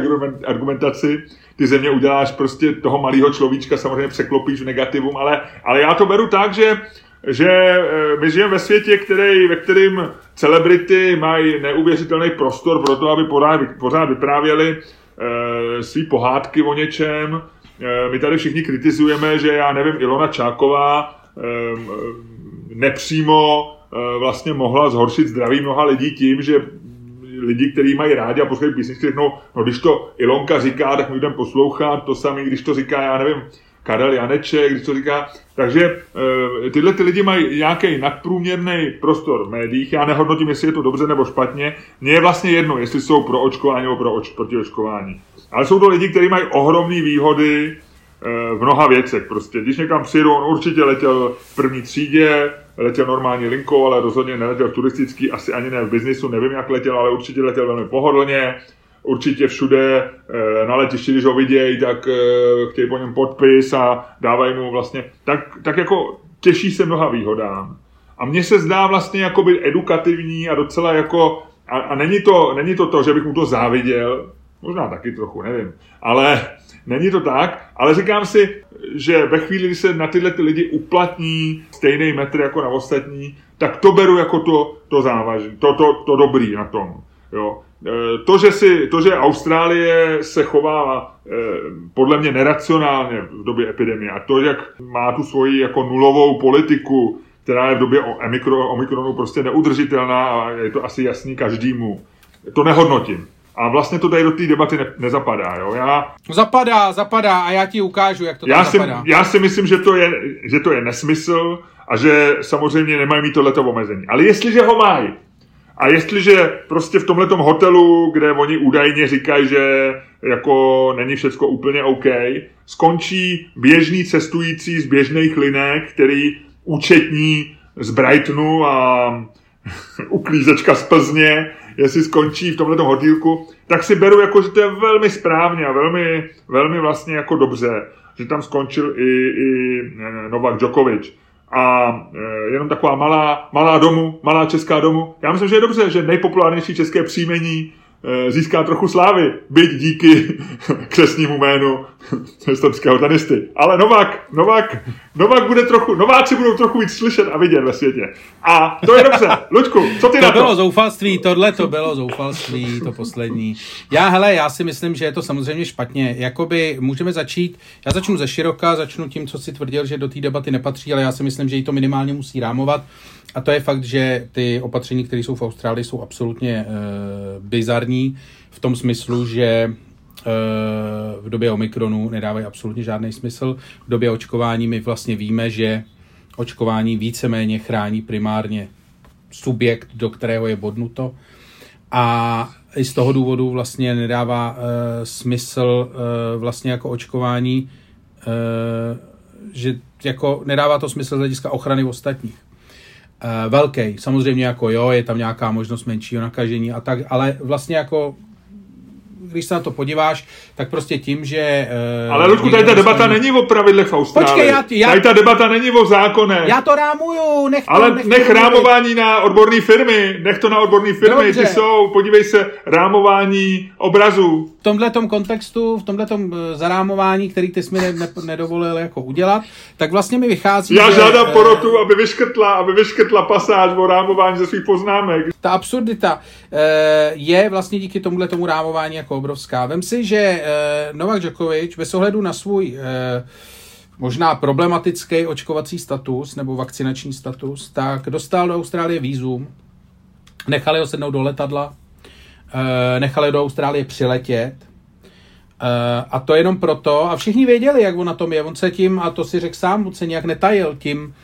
argumentaci. Ty země uděláš prostě toho malého človíčka, samozřejmě překlopíš v negativum, ale, ale já to beru tak, že že eh, my žijeme ve světě, který, ve kterém celebrity mají neuvěřitelný prostor pro to, aby pořád, pořád vyprávěli svý pohádky o něčem. E, my tady všichni kritizujeme, že já nevím, Ilona Čáková e, nepřímo vlastně mohla zhoršit zdraví mnoha lidí tím, že lidi, kteří mají rádi a poslouchají písničky, řeknou, no když to Ilonka říká, tak my jdeme poslouchat, to samé, když to říká, já nevím, Karel Janeček, když to říká. Takže e, tyhle ty lidi mají nějaký nadprůměrný prostor v médiích. Já nehodnotím, jestli je to dobře nebo špatně. Mně je vlastně jedno, jestli jsou pro očkování nebo pro oč, proti očkování. Ale jsou to lidi, kteří mají ohromné výhody e, v mnoha věcech. Prostě, když někam přijedu, on určitě letěl v první třídě, letěl normální linkou, ale rozhodně neletěl turistický, asi ani ne v biznisu, nevím, jak letěl, ale určitě letěl velmi pohodlně určitě všude eh, na letišti, když ho vidějí, tak eh, chtějí po něm podpis a dávají mu vlastně, tak, tak jako těší se mnoha výhodám. A mně se zdá vlastně jako být edukativní a docela jako, a, a není, to, není to to, že bych mu to záviděl, možná taky trochu, nevím, ale není to tak, ale říkám si, že ve chvíli, kdy se na tyhle ty lidi uplatní stejný metr jako na ostatní, tak to beru jako to, to závažné, to, to, to dobrý na tom. Jo. Eh, to, že, si, to, že Austrálie se chová eh, podle mě neracionálně v době epidemie a to, jak má tu svoji jako nulovou politiku, která je v době Omikronu prostě neudržitelná a je to asi jasný každému, to nehodnotím. A vlastně to tady do té debaty ne, nezapadá. Jo? Já, zapadá, zapadá a já ti ukážu, jak to já si, zapadá. Já si myslím, že to, je, že to je nesmysl a že samozřejmě nemají mít tohleto omezení. Ale jestliže ho mají, a jestliže prostě v tomhletom hotelu, kde oni údajně říkají, že jako není všecko úplně OK, skončí běžný cestující z běžných linek, který účetní z Brightonu a uklízečka z Plzně, jestli skončí v tomhle hotýlku, tak si beru jako, že to je velmi správně a velmi, velmi vlastně jako dobře, že tam skončil i, i eh, Novak Djokovic. A e, jenom taková malá, malá domu, malá česká domu. Já myslím, že je dobře, že nejpopulárnější české příjmení získá trochu slávy, byť díky křesnímu jménu estonského tenisty. Ale Novak, Novak, Novak bude trochu, Nováci budou trochu víc slyšet a vidět ve světě. A to je dobře. Luďku, co ty to na to? bylo zoufalství, tohle to bylo zoufalství, to poslední. Já, hele, já si myslím, že je to samozřejmě špatně. Jakoby můžeme začít, já začnu ze široka, začnu tím, co si tvrdil, že do té debaty nepatří, ale já si myslím, že jí to minimálně musí rámovat. A to je fakt, že ty opatření, které jsou v Austrálii, jsou absolutně uh, bizarní v tom smyslu, že uh, v době Omikronu nedávají absolutně žádný smysl. V době očkování my vlastně víme, že očkování víceméně chrání primárně subjekt, do kterého je bodnuto. A i z toho důvodu vlastně nedává uh, smysl uh, vlastně jako očkování, uh, že jako nedává to smysl z hlediska ochrany ostatních. Uh, velký, samozřejmě jako jo, je tam nějaká možnost menšího nakažení a tak, ale vlastně jako když se na to podíváš, tak prostě tím, že... Uh, Ale Ludku, tady ta debata není o pravidlech v Austrálii. Počkej, já, já, tady ta debata není o zákonech. Já to rámuju, nech to, Ale nech, nech rámování na odborné firmy, nech to na odborné firmy, Dobře. ty jsou, podívej se, rámování obrazů. V tomhle kontextu, v tomhle eh, zarámování, který ty jsi mi ne, nedovolil jako udělat, tak vlastně mi vychází... Já že, žádám porotu, aby vyškrtla, aby vyškrtla pasáž o rámování ze svých poznámek. Ta absurdita je vlastně díky tomuhle tomu rámování jako obrovská. Vem si, že eh, Novak Djokovic bez ohledu na svůj eh, možná problematický očkovací status nebo vakcinační status, tak dostal do Austrálie výzum, nechali ho sednout do letadla, eh, nechali do Austrálie přiletět, Uh, a to jenom proto, a všichni věděli, jak on na tom je. On se tím, a to si řekl sám, on se nějak netajil tím,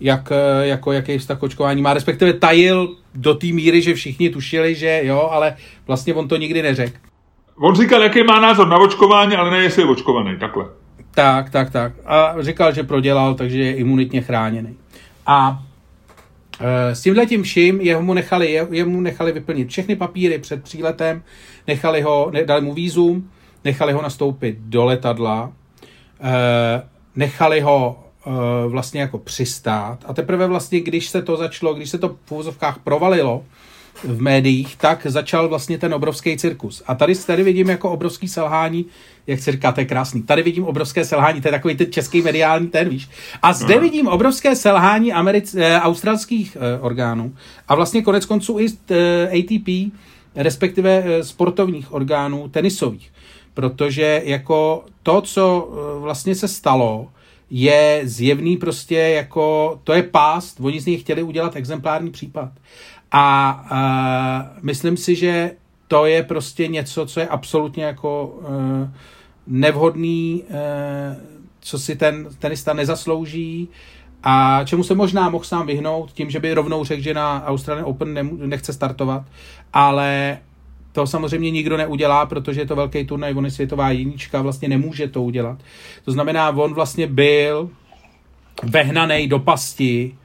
jak, jako, jaký vztah k očkování má, respektive tajil do té míry, že všichni tušili, že jo, ale vlastně on to nikdy neřekl. On říkal, jaký má názor na očkování, ale ne, jestli je očkovaný, takhle. Tak, tak, tak. A říkal, že prodělal, takže je imunitně chráněný. A s tímhle tím vším jemu nechali, jemu nechali vyplnit všechny papíry před příletem, nechali ho, dali mu výzum, nechali ho nastoupit do letadla, e, nechali ho e, vlastně jako přistát. A teprve vlastně, když se to začalo, když se to v úvozovkách provalilo, v médiích, tak začal vlastně ten obrovský cirkus. A tady, tady vidím jako obrovský selhání, jak se říká, to je krásný. Tady vidím obrovské selhání, to je takový ten český mediální ten, víš. A zde Aha. vidím obrovské selhání americ, eh, australských eh, orgánů a vlastně konec konců i eh, ATP, respektive eh, sportovních orgánů tenisových. Protože jako to, co eh, vlastně se stalo, je zjevný prostě jako, to je pást, oni z nich chtěli udělat exemplární případ. A uh, myslím si, že to je prostě něco, co je absolutně jako uh, nevhodný, uh, co si ten tenista nezaslouží a čemu se možná mohl sám vyhnout tím, že by rovnou řekl, že na Australian Open nechce startovat, ale to samozřejmě nikdo neudělá, protože je to velký turnaj, on je světová jednička, vlastně nemůže to udělat. To znamená, on vlastně byl vehnaný do pasti,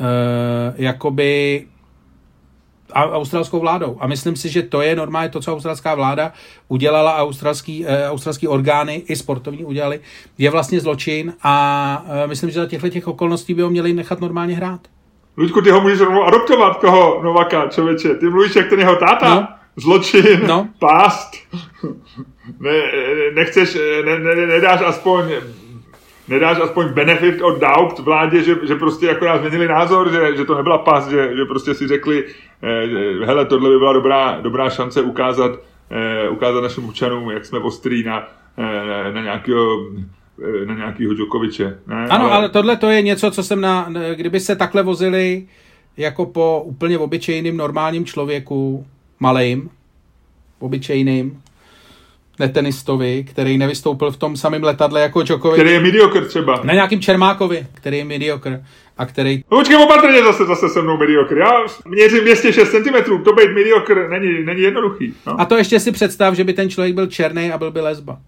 uh, jakoby australskou vládou. A myslím si, že to je normálně to, co australská vláda udělala a australský, eh, australský orgány i sportovní udělali, je vlastně zločin a eh, myslím, že za těchto těch okolností by ho měli nechat normálně hrát. Luďku, ty ho můžeš rovnou adoptovat, toho Novaka, člověče. Ty mluvíš jak ten jeho táta. No. Zločin, no. pást. Ne, nechceš, ne, ne, nedáš aspoň nedáš aspoň benefit od doubt vládě, že, že prostě nás změnili názor, že, že to nebyla pas, že, že prostě si řekli, eh, hele, tohle by byla dobrá, dobrá šance ukázat, eh, ukázat našim občanům, jak jsme ostrý na, eh, na nějakého eh, na nějakýho Djokoviče. Ne? Ano, ale... ale tohle to je něco, co jsem na, kdyby se takhle vozili jako po úplně obyčejným normálním člověku, malým, obyčejným, netenistovi, který nevystoupil v tom samém letadle jako Djokovic. Který je mediocre třeba. Na nějakým Čermákovi, který je mediocre a který... No počkej, opatrně zase, zase se mnou mediocre. Já měřím 206 cm, to být mediocre není, není jednoduchý. No. A to ještě si představ, že by ten člověk byl černý a byl by lesba.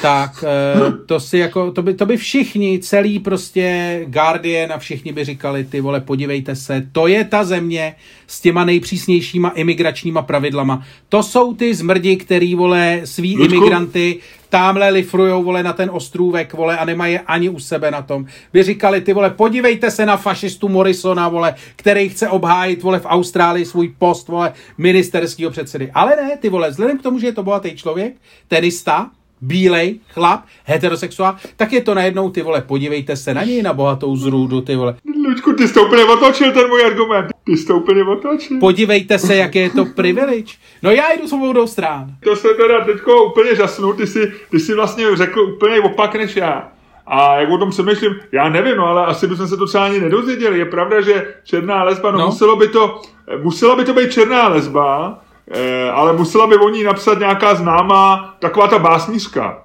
Tak eh, to si jako, to by, to by všichni, celý prostě Guardian a všichni by říkali, ty vole, podívejte se, to je ta země s těma nejpřísnějšíma imigračníma pravidlama. To jsou ty zmrdi, který, vole, svý Ludku? imigranty tamhle lifrujou, vole, na ten ostrůvek, vole, a nemají je ani u sebe na tom. By říkali, ty vole, podívejte se na fašistu Morrisona, vole, který chce obhájit, vole, v Austrálii svůj post, vole, ministerského předsedy. Ale ne, ty vole, vzhledem k tomu, že je to bohatý člověk, tenista, bílej, chlap, heterosexuál, tak je to najednou, ty vole, podívejte se na něj, na bohatou zrůdu, ty vole. Luďku, ty jsi to úplně otočil, ten můj argument. Ty jsi to úplně otočil. Podívejte se, jak je to privilege. No já jdu s obou strán. To se teda teďko úplně žasnu, ty jsi, ty jsi vlastně řekl úplně opak než já. A jak o tom přemýšlím, já nevím, no, ale asi bychom se to třeba ani nedozvěděli. Je pravda, že černá lesba, no, No. muselo by to, musela by to být černá lesba, eh, ale musela by o ní napsat nějaká známá, taková ta básnířka,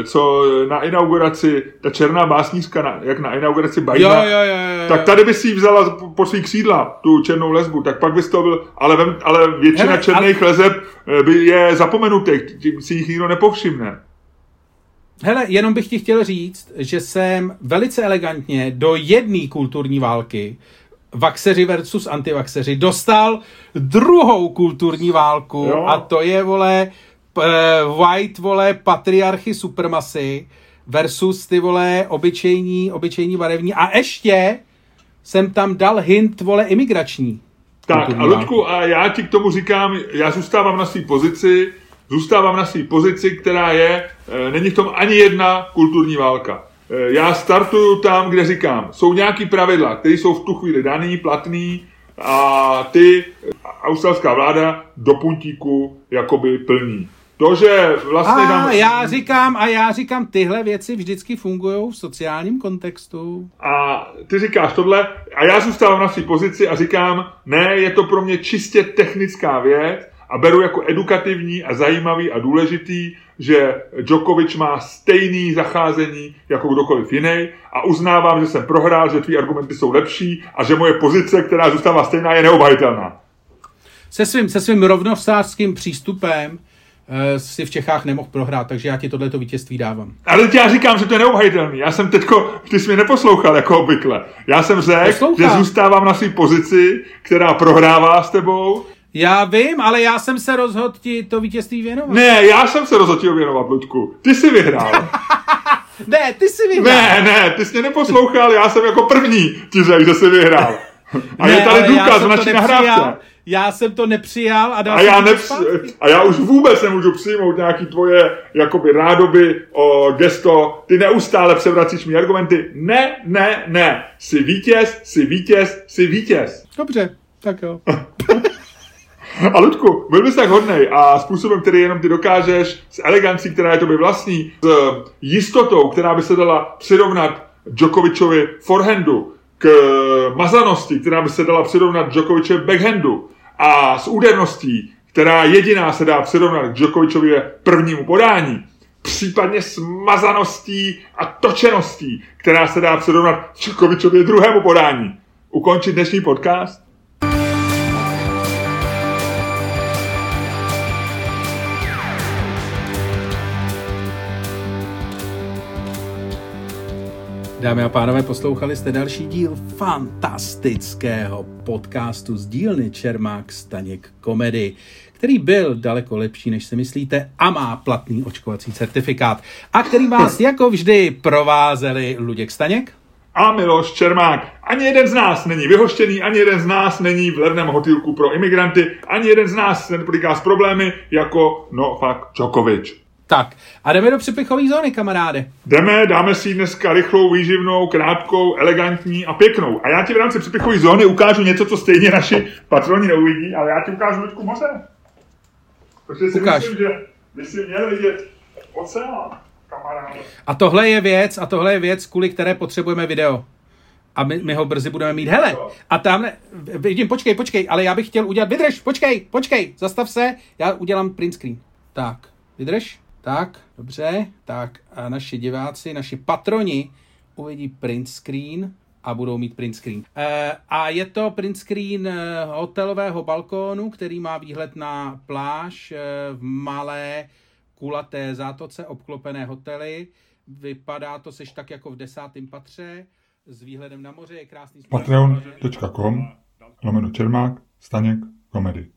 eh, co na inauguraci, ta černá básnířka, na, jak na inauguraci Jo, Bajda, jo, jo, jo. tak tady by si ji vzala po- po svý křídla, tu černou lesbu, tak pak bys to byl, ale, vem, ale většina Hele, černých leseb eh, by je zapomenutých, tím si jich nikdo nepovšimne. Hele, jenom bych ti chtěl říct, že jsem velice elegantně do jedné kulturní války vaxeři versus antivaxeři dostal druhou kulturní válku Jo. a to je, vole, eh, white, vole, patriarchy supermasy versus ty, vole, obyčejní, obyčejní barevní a ještě jsem tam dal hint, vole, imigrační. Tak a. Ludku, a já ti k tomu říkám, já zůstávám na své pozici, zůstávám na své pozici, která je, e, není v tom ani jedna kulturní válka. E, Já startuju tam, kde říkám, jsou nějaký pravidla, které jsou v tu chvíli daný, platný a ty, e, australská vláda, do puntíku jakoby plní. To, že vlastně A tam... já říkám, a já říkám, tyhle věci vždycky fungují v sociálním kontextu. A ty říkáš tohle a já zůstávám na své pozici a říkám, ne, je to pro mě čistě technická věc a beru jako edukativní a zajímavý a důležitý, že Djokovic má stejný zacházení jako kdokoliv jiný a uznávám, že jsem prohrál, že tvý argumenty jsou lepší a že moje pozice, která zůstává stejná, je neobhajitelná. Se svým, se svým rovnostářským přístupem eh, si v Čechách nemohl prohrát, takže já ti tohleto vítězství dávám. Ale já říkám, že to je neobhajitelný. Já jsem teďko, ty jsi mě neposlouchal jako obvykle. Já jsem řekl, že zůstávám na své pozici, která prohrává s tebou Já vím, ale já jsem se rozhodl ti to vítězství věnovat. Ne, já jsem se rozhodl ti ho věnovat, Ludku. Ty jsi vyhrál. ne ty si vyhrál. ne, ne, ty jsi mě neposlouchal, já jsem jako první ti řekl, že jsi vyhrál. A ne, je tady důkaz to naší nahrávce. Já jsem to nepřijal a dal A já, ti to nepř... zpátky. a já už vůbec nemůžu přijmout nějaký tvoje jakoby rádoby o gesto. Ty neustále převracíš mi argumenty. Ne, ne, ne. Jsi vítěz, jsi vítěz, jsi vítěz. Dobře, tak jo. A Ludku, byl bys tak hodnej a způsobem, který jenom ty dokážeš, s elegancí, která je tobě vlastní, s jistotou, která by se dala přirovnat Djokovičovi forehandu, k mazanosti, která by se dala přirovnat Djokovičovi backhandu a s úderností, která jediná se dá přirovnat k Djokovičově prvnímu podání, případně s mazaností a točeností, která se dá přirovnat Djokovičově druhému podání. Ukončit dnešní podcast? Dámy a pánové, poslouchali jste další díl fantastického podcastu z dílny Čermák Staněk Komedy, který byl daleko lepší, než si myslíte a má platný očkovací certifikát a který vás jako vždy provázeli Luděk Staněk. a Miloš Čermák. Ani jeden z nás není vyhoštěný, ani jeden z nás není v levném hotýlku pro imigranty, ani jeden z nás se nepotýká s problémy jako Novak Djokovic. Tak, a jdeme do přepichové zóny, kamaráde. Jdeme, dáme si dneska rychlou, výživnou, krátkou, elegantní a pěknou. A já ti v rámci přepichové zóny ukážu něco, co stejně naši patroni neuvidí, ale já ti ukážu Ludku moře. Protože si Ukáž. myslím, že by si měl vidět oceán, kamaráde. A tohle je věc, a tohle je věc, kvůli které potřebujeme video. A my, my ho brzy budeme mít. Hele, a tamhle, vidím, počkej, počkej, ale já bych chtěl udělat, vydrž, počkej, počkej, zastav se, já udělám print screen. Tak, Vydrž? Tak, dobře. Tak a naši diváci, naši patroni uvidí print screen a budou mít print screen. E, a je to print screen eh, hotelového balkónu, který má výhled na pláž e, v malé kulaté zátoce, obklopené hotely. Vypadá to seš tak jako v desátém patře s výhledem na moře, je krásný. Patreon.com lomeno Čermák, Staněk, komedy.